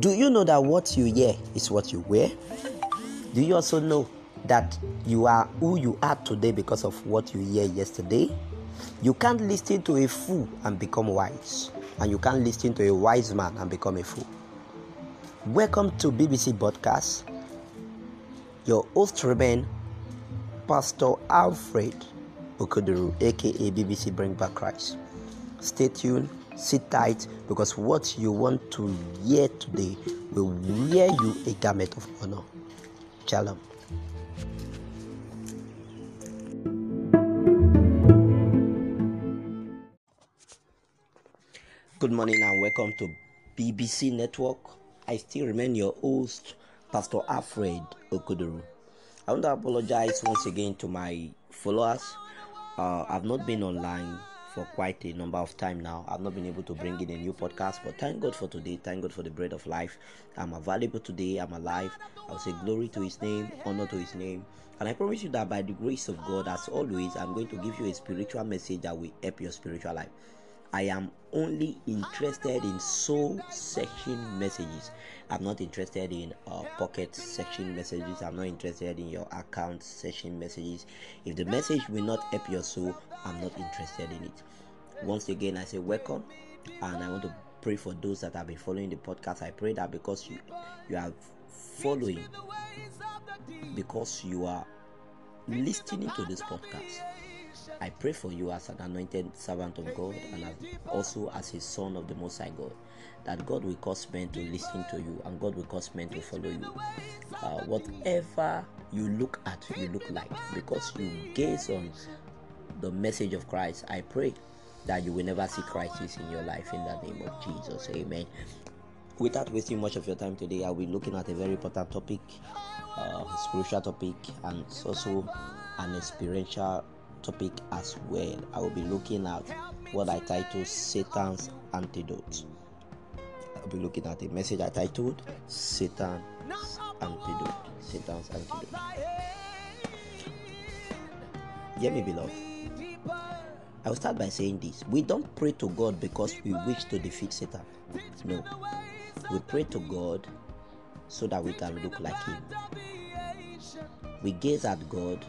Do you know that what you hear is what you wear? Do you also know that you are who you are today because of what you hear yesterday? You can't listen to a fool and become wise, and you can't listen to a wise man and become a fool. Welcome to BBC Podcast. Your host remain Pastor Alfred Okoduru, aka BBC Bring Back Christ. Stay tuned, sit tight, because what you want to hear today will wear you a garment of honor. Shalom. Good morning and welcome to BBC Network. I still remain your host, Pastor Alfred Okuduru. I want to apologize once again to my followers. Uh, I've not been online for quite a number of time now. I've not been able to bring in a new podcast, but thank God for today. Thank God for the bread of life. I'm available today. I'm alive. I'll say glory to His name, honor to His name. And I promise you that by the grace of God, as always, I'm going to give you a spiritual message that will help your spiritual life. I am only interested in soul section messages. I'm not interested in uh, pocket section messages. I'm not interested in your account section messages. If the message will not help your soul, I'm not interested in it. Once again, I say welcome, and I want to pray for those that have been following the podcast. I pray that because you you are following, because you are listening to this podcast I pray for you as an anointed servant of God and as, also as a son of the Most High God that God will cause men to listen to you and God will cause men to follow you. Uh, whatever you look at, you look like because you gaze on the message of Christ. I pray that you will never see crisis in your life in the name of Jesus. Amen. Without wasting much of your time today, I'll be looking at a very important topic, uh, spiritual topic, and also an experiential topic as well. I will be looking at what I titled Satan's Antidote. I'll be looking at a message I titled Satan's Antidote. Satan's Antidote. Hear me, beloved. I will start by saying this. We don't pray to God because we wish to defeat Satan. No. We pray to God so that we can look like Him. We gaze at God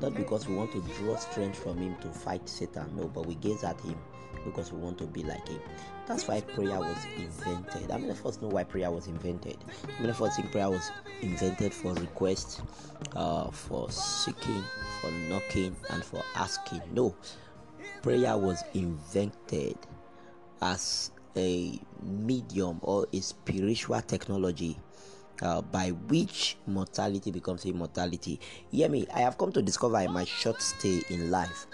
not because we want to draw strength from him to fight Satan, no, but we gaze at him because we want to be like him. That's why prayer was invented. How many of us know why prayer was invented? How many of us think prayer was invented for request, uh, for seeking, for knocking, and for asking? No, prayer was invented as a medium or a spiritual technology uh, by which mortality becomes immortality. Hear me, I have come to discover in my short stay in life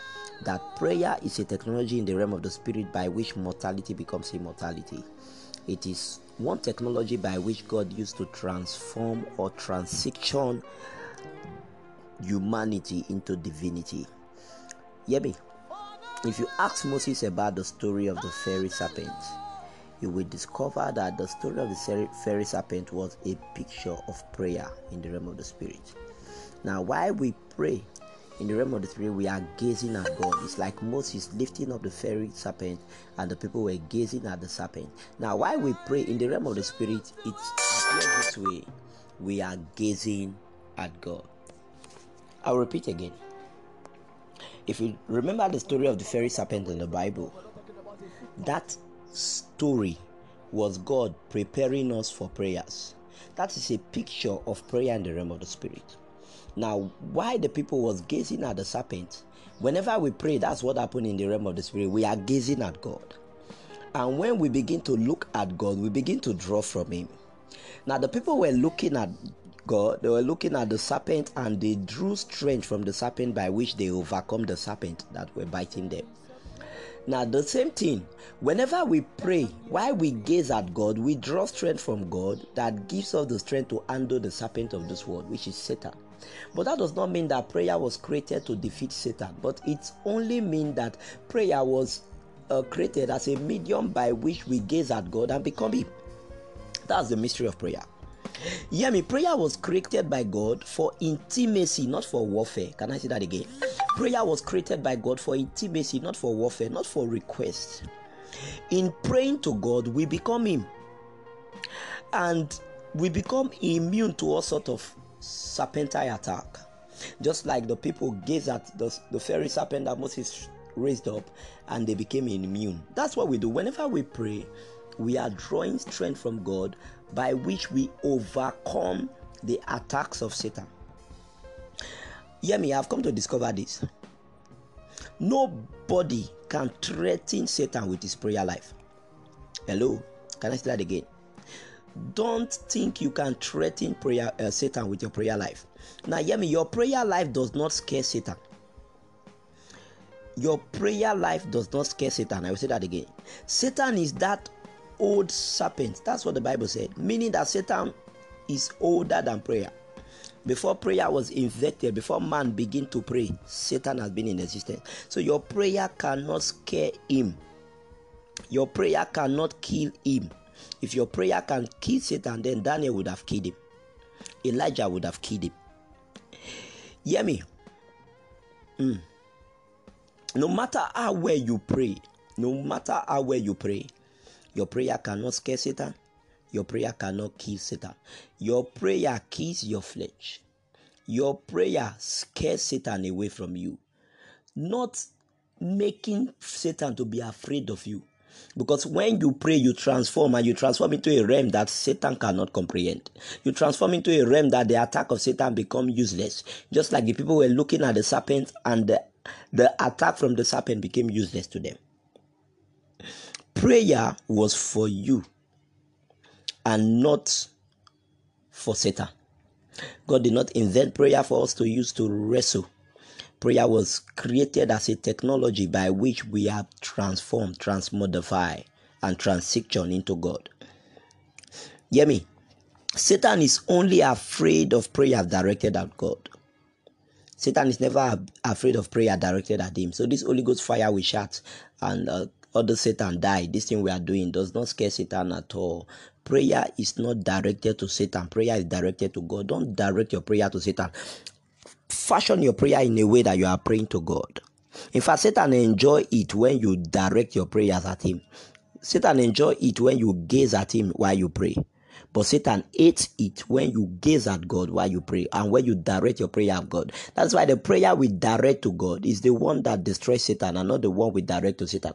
that prayer is a technology in the realm of the spirit by which mortality becomes immortality. It is one technology by which God used to transform or transition humanity into divinity. Hear me. If you ask Moses about the story of the fiery serpent, you will discover that the story of the fiery serpent was a picture of prayer in the realm of the spirit. Now, while we pray in the realm of the spirit, we are gazing at God. It's like Moses lifting up the fiery serpent, and the people were gazing at the serpent. Now, while we pray in the realm of the spirit, it appears this way we are gazing at God. I'll repeat again. If you remember the story of the fiery serpent in the Bible, that story was God preparing us for prayers. That is a picture of prayer in the realm of the spirit. Now, why the people was gazing at the serpent, whenever we pray, that's what happened in the realm of the spirit. We are gazing at God. And when we begin to look at God, we begin to draw from Him. Now, the people were looking at God, they were looking at the serpent and they drew strength from the serpent by which they overcome the serpent that were biting them. Now, the same thing, whenever we pray, while we gaze at God, we draw strength from God that gives us the strength to handle the serpent of this world, which is Satan. But that does not mean that prayer was created to defeat Satan, but it only means that prayer was uh, created as a medium by which we gaze at God and become Him. That's the mystery of prayer. Hear me, prayer was created by God for intimacy, not for warfare. Can I say that again? Prayer was created by God for intimacy, not for warfare, not for request. In praying to God, we become Him. and we become immune to all sort of serpentine attack. Just like the people gazed at the, the fiery serpent that Moses raised up and they became immune. That's what we do. Whenever we pray, we are drawing strength from God by which we overcome the attacks of Satan. Hear me, I've come to discover this. Nobody can threaten Satan with his prayer life. Hello, can I say that again? Don't think you can threaten prayer uh, Satan with your prayer life. Now, hear me, your prayer life does not scare Satan. Your prayer life does not scare Satan. I will say that again. Satan is that old serpent. That's what the Bible said, meaning that Satan is older than prayer. Before prayer was invented, before man began to pray, Satan has been in existence. So your prayer cannot scare him. Your prayer cannot kill him. If your prayer can kill Satan, then Daniel would have killed him. Elijah would have killed him. Hear me. Mm. No matter how well you pray, no matter how well you pray, your prayer cannot scare Satan. Your prayer cannot kill Satan. Your prayer kills your flesh. Your prayer scares Satan away from you. Not making Satan to be afraid of you. Because when you pray, you transform and you transform into a realm that Satan cannot comprehend. You transform into a realm that the attack of Satan become useless. Just like the people were looking at the serpent and the, the attack from the serpent became useless to them. Prayer was for you and not for Satan. God did not invent prayer for us to use to wrestle. Prayer was created as a technology by which we are transformed, transmodify, and transition into God. Hear me? Satan is only afraid of prayer directed at God. Satan is never afraid of prayer directed at him. So this Holy Ghost fire we shout and uh, other Satan die. This thing we are doing does not scare Satan at all. Prayer is not directed to Satan. Prayer is directed to God. Don't direct your prayer to Satan. Fashion your prayer in a way that you are praying to God. In fact, Satan enjoy it when you direct your prayers at him. Satan enjoy it when you gaze at him while you pray. But Satan hates it when you gaze at God while you pray and when you direct your prayer at God. That's why the prayer we direct to God is the one that destroys Satan and not the one we direct to Satan.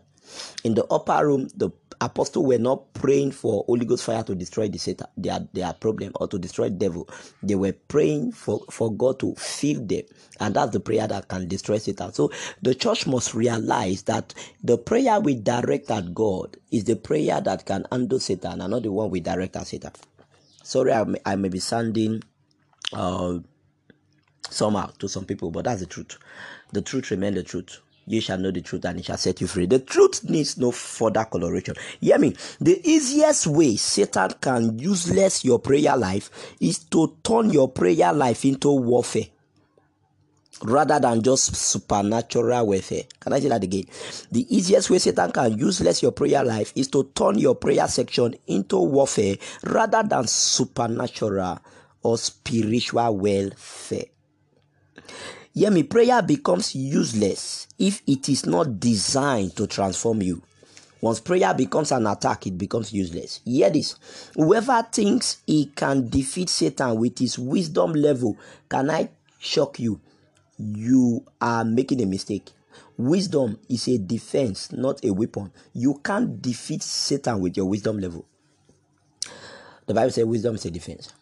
In the upper room, the apostles were not praying for Holy Ghost fire to destroy the Satan, their, their problem or to destroy the devil. They were praying for, for God to fill them. And that's the prayer that can destroy Satan. So the church must realize that the prayer we direct at God is the prayer that can undo Satan and not the one we direct at Satan. Sorry, I may, I may be sounding uh, somehow to some people, but that's the truth. The truth remains the truth you shall know the truth and it shall set you free. The truth needs no further coloration. Hear me. The easiest way Satan can useless your prayer life is to turn your prayer life into warfare rather than just supernatural warfare. Can I say that again? The easiest way Satan can useless your prayer life is to turn your prayer section into warfare rather than supernatural or spiritual welfare. Hear me, prayer becomes useless if it is not designed to transform you. Once prayer becomes an attack, it becomes useless. Hear this. Whoever thinks he can defeat Satan with his wisdom level, can I shock you? You are making a mistake. Wisdom is a defense, not a weapon. You can't defeat Satan with your wisdom level. The Bible says wisdom is a defense.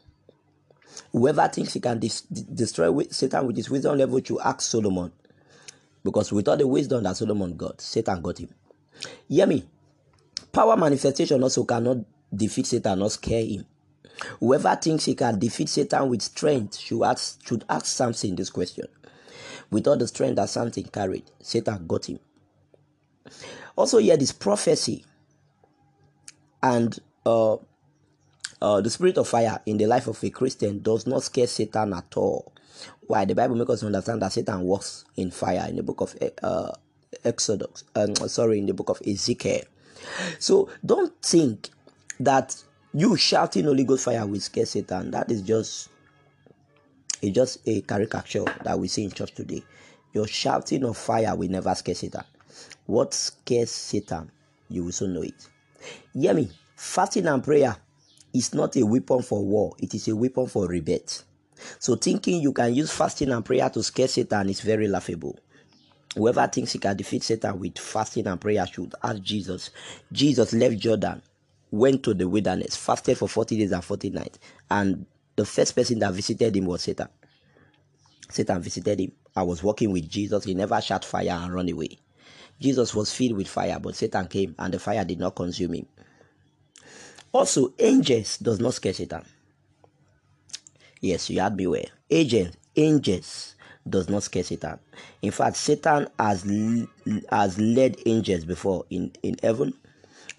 Whoever thinks he can dis- destroy Satan with his wisdom level to ask Solomon. Because without the wisdom that Solomon got, Satan got him. Hear me. Power manifestation also cannot defeat Satan or scare him. Whoever thinks he can defeat Satan with strength should ask, should ask Samson this question. Without the strength that Samson carried, Satan got him. Also, hear this prophecy and uh, uh, the spirit of fire in the life of a Christian does not scare Satan at all. Why? The Bible makes us understand that Satan works in fire in the book of uh, Exodus, um, sorry, in the book of Ezekiel. So don't think that you shouting Holy Ghost fire will scare Satan. That is just it's just a caricature that we see in church today. Your shouting of fire will never scare Satan. What scares Satan, you will soon know it. Hear me. Fasting and prayer is not a weapon for war, it is a weapon for rebate. So thinking you can use fasting and prayer to scare Satan is very laughable. Whoever thinks he can defeat Satan with fasting and prayer should ask Jesus. Jesus left Jordan, went to the wilderness, fasted for 40 days and 40 nights, and the first person that visited him was Satan. Satan visited him. I was walking with Jesus. He never shot fire and run away. Jesus was filled with fire, but Satan came and the fire did not consume him. Also, angels does not scare Satan. Yes, you had me where. Angels, angels does not scare Satan. In fact, Satan has has led angels before in in heaven,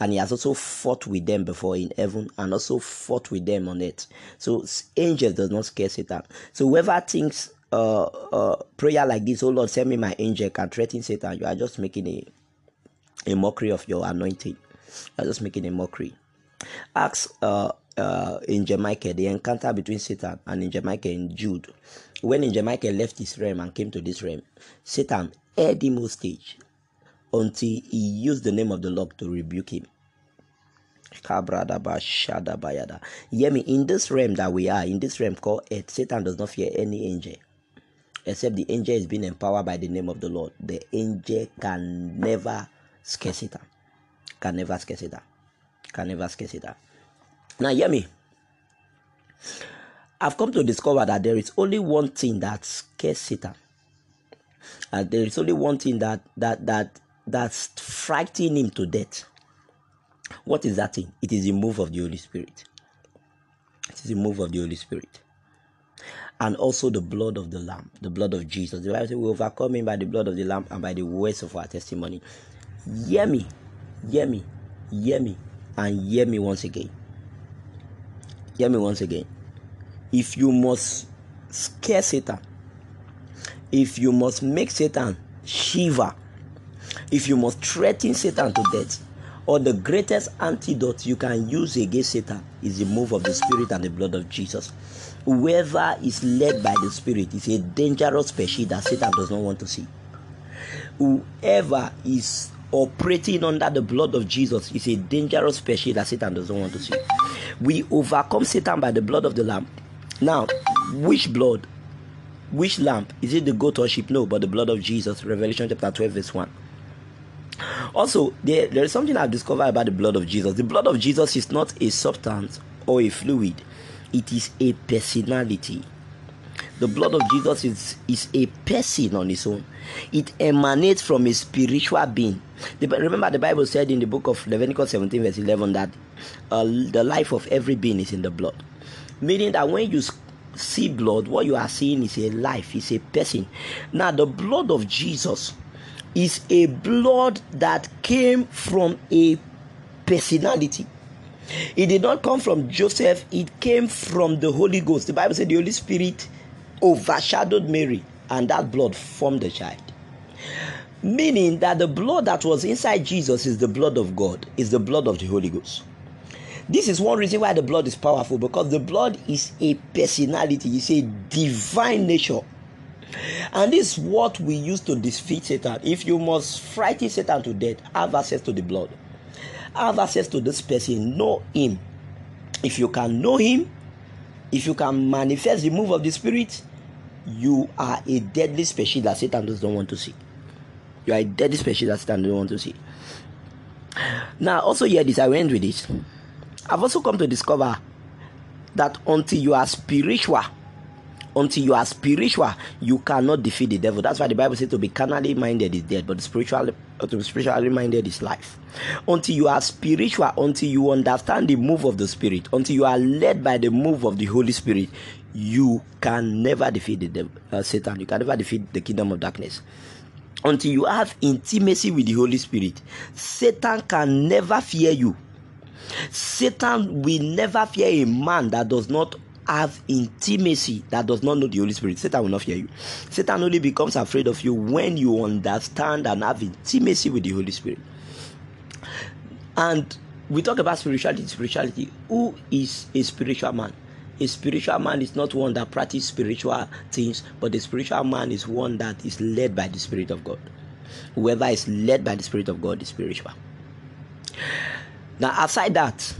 and he has also fought with them before in heaven, and also fought with them on earth. So angels does not scare Satan. So whoever thinks uh, uh, prayer like this, oh Lord, send me my angel, can threaten Satan, you are just making a a mockery of your anointing. You are just making a mockery. Ask uh, uh, Angel Michael, the encounter between Satan and in Jamaica in Jude. When Angel Michael left his realm and came to this realm, Satan held him hostage until he used the name of the Lord to rebuke him. Hear me, in this realm that we are, in this realm called earth, Satan does not fear any angel. Except the angel is being empowered by the name of the Lord. The angel can never scare Satan. Can never scare Satan. Can never scare Satan. Now, hear me. I've come to discover that there is only one thing that scares Satan. And there is only one thing that that that that's frightening him to death. What is that thing? It is the move of the Holy Spirit. It is the move of the Holy Spirit. And also the blood of the Lamb, the blood of Jesus. The Bible says we overcome him by the blood of the Lamb and by the words of our testimony. Hear me, hear me, hear me, and hear me once again. Hear me once again. If you must scare Satan, if you must make Satan shiver, if you must threaten Satan to death, or the greatest antidote you can use against Satan is the move of the Spirit and the blood of Jesus. Whoever is led by the Spirit is a dangerous species that Satan does not want to see. Whoever is operating under the blood of Jesus is a dangerous species that Satan doesn't want to see. We overcome Satan by the blood of the Lamb. Now, which blood? Which lamb? Is it the goat or sheep? No, but the blood of Jesus. Revelation chapter 12, verse 1. Also, there, there is something I've discovered about the blood of Jesus. The blood of Jesus is not a substance or a fluid, it is a personality. The blood of Jesus is, is a person on its own. It emanates from a spiritual being. The, remember, the Bible said in the book of Leviticus 17, verse 11, that uh, the life of every being is in the blood. Meaning that when you see blood, what you are seeing is a life, is a person. Now, the blood of Jesus is a blood that came from a personality. It did not come from Joseph, it came from the Holy Ghost. The Bible said the Holy Spirit overshadowed Mary, and that blood formed the child. Meaning that the blood that was inside Jesus is the blood of God, is the blood of the Holy Ghost. This is one reason why the blood is powerful because the blood is a personality, it's a divine nature. And this is what we use to defeat Satan. If you must frighten Satan to death, have access to the blood. Have access to this person, know him. If you can know him, if you can manifest the move of the spirit, you are a deadly species that Satan doesn't want to see. You are a deadly species that Satan doesn't want to see. Now, also hear this, I went with this. I've also come to discover that until you are spiritual, until you are spiritual, you cannot defeat the devil. That's why the Bible says to be carnally minded is dead, but spiritually uh, to be spiritually minded is life. Until you are spiritual, until you understand the move of the Spirit, until you are led by the move of the Holy Spirit, you can never defeat the devil, uh, Satan. You can never defeat the kingdom of darkness. Until you have intimacy with the Holy Spirit, Satan can never fear you. Satan will never fear a man that does not have intimacy that does not know the Holy Spirit, Satan will not fear you. Satan only becomes afraid of you when you understand and have intimacy with the Holy Spirit. And we talk about spirituality, spirituality. Who is a spiritual man? A spiritual man is not one that practices spiritual things, but the spiritual man is one that is led by the Spirit of God. Whoever is led by the Spirit of God is spiritual. Now, aside that,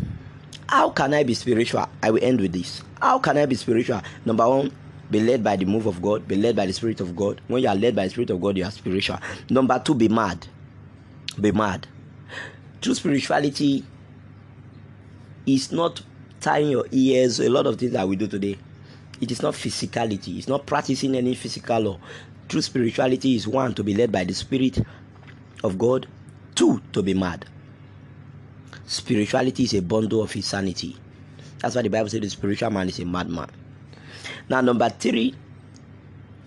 how can I be spiritual? I will end with this. How can I be spiritual? Number one, be led by the move of God, be led by the Spirit of God. When you are led by the Spirit of God, you are spiritual. Number two, be mad. Be mad. True spirituality is not tying your ears, a lot of things that we do today. It is not physicality, it's not practicing any physical law. True spirituality is one, to be led by the Spirit of God, two, to be mad. Spirituality is a bundle of insanity. That's why the Bible says the spiritual man is a madman. Now, number three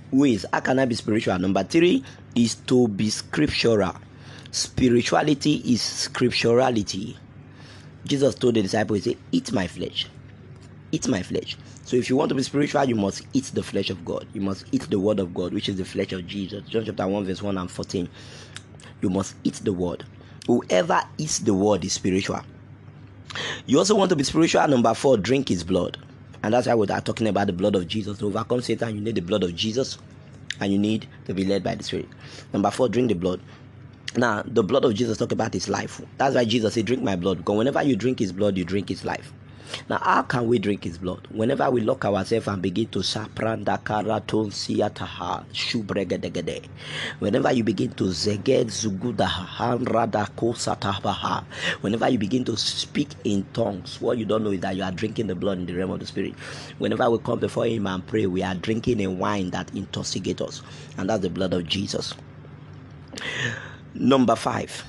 ways how can I be spiritual? Number three is to be scriptural. Spirituality is scripturality. Jesus told the disciples, He said, Eat my flesh. Eat my flesh. So if you want to be spiritual, you must eat the flesh of God. You must eat the word of God, which is the flesh of Jesus. John chapter 1, verse 1 and 14. You must eat the word. Whoever eats the word is spiritual. You also want to be spiritual. Number four, drink his blood. And that's why we are talking about the blood of Jesus. To overcome Satan, you need the blood of Jesus and you need to be led by the Spirit. Number four, drink the blood. Now, the blood of Jesus talk about his life. That's why Jesus said, Drink my blood. Because whenever you drink his blood, you drink his life. Now, how can we drink his blood? Whenever we lock ourselves and begin to sapranda karaton siataha shubregedegede. Whenever you begin to zeged zugudaha hanrada kosatabaha. Whenever you begin to speak in tongues, what you don't know is that you are drinking the blood in the realm of the spirit. Whenever we come before him and pray, we are drinking a wine that intoxicates us, and that's the blood of Jesus. Number five.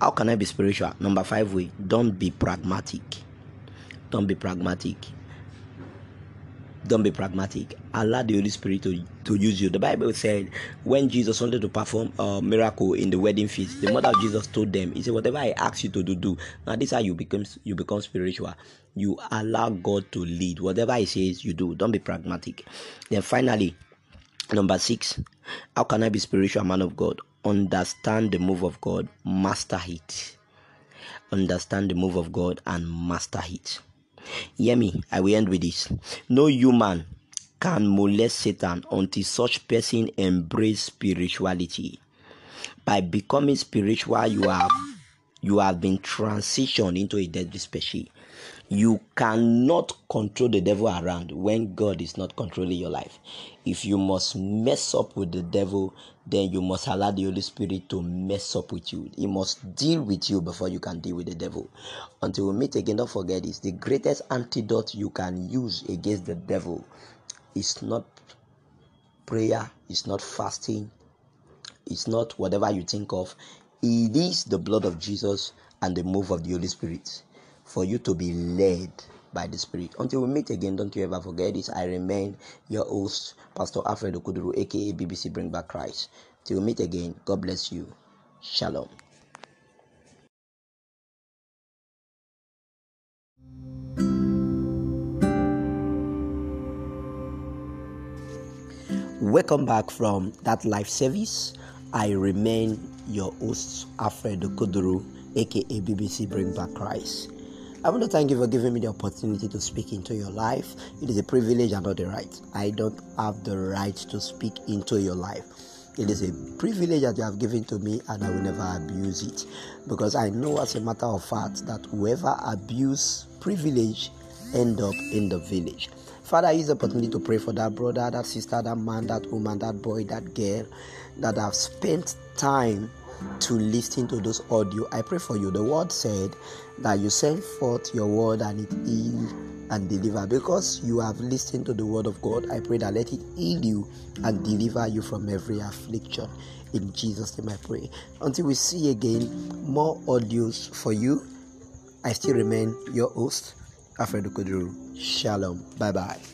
How can I be spiritual? Number five way. Don't be pragmatic don't be pragmatic. Don't be pragmatic. Allow the Holy Spirit to, to use you. The Bible said when Jesus wanted to perform a miracle in the wedding feast, the mother of Jesus told them, He said, Whatever I ask you to do, do. Now this is how you become you become spiritual. You allow God to lead. Whatever He says, you do. Don't be pragmatic. Then finally, number six, how can I be spiritual man of God? Understand the move of God, master it. Understand the move of God and master it. Hear me, I will end with this. No human can molest Satan until such person embrace spirituality. By becoming spiritual, you have you have been transitioned into a deadly species. You cannot control the devil around when God is not controlling your life. If you must mess up with the devil, then you must allow the Holy Spirit to mess up with you. He must deal with you before you can deal with the devil. Until we meet again, don't forget this the greatest antidote you can use against the devil is not prayer, it's not fasting, it's not whatever you think of. It is the blood of Jesus and the move of the Holy Spirit for you to be led by the Spirit. Until we meet again, don't you ever forget this. I remain your host, Pastor Alfred Okuduru, aka BBC Bring Back Christ. Till we meet again, God bless you. Shalom. Welcome back from that live service. I remain your host, Alfred Okuduru, aka BBC Bring Back Christ. I want to thank you for giving me the opportunity to speak into your life. It is a privilege and not a right. I don't have the right to speak into your life. It is a privilege that you have given to me, and I will never abuse it because I know, as a matter of fact, that whoever abuse privilege end up in the village. Father, use the opportunity to pray for that brother, that sister, that man, that woman, that boy, that girl that have spent time to listen to those audio. I pray for you. The word said that you send forth your word and it heal and deliver. Because you have listened to the word of God, I pray that let it heal you and deliver you from every affliction. In Jesus' name I pray. Until we see again more audios for you. I still remain your host, Alfred Okuduru. Shalom. Bye bye.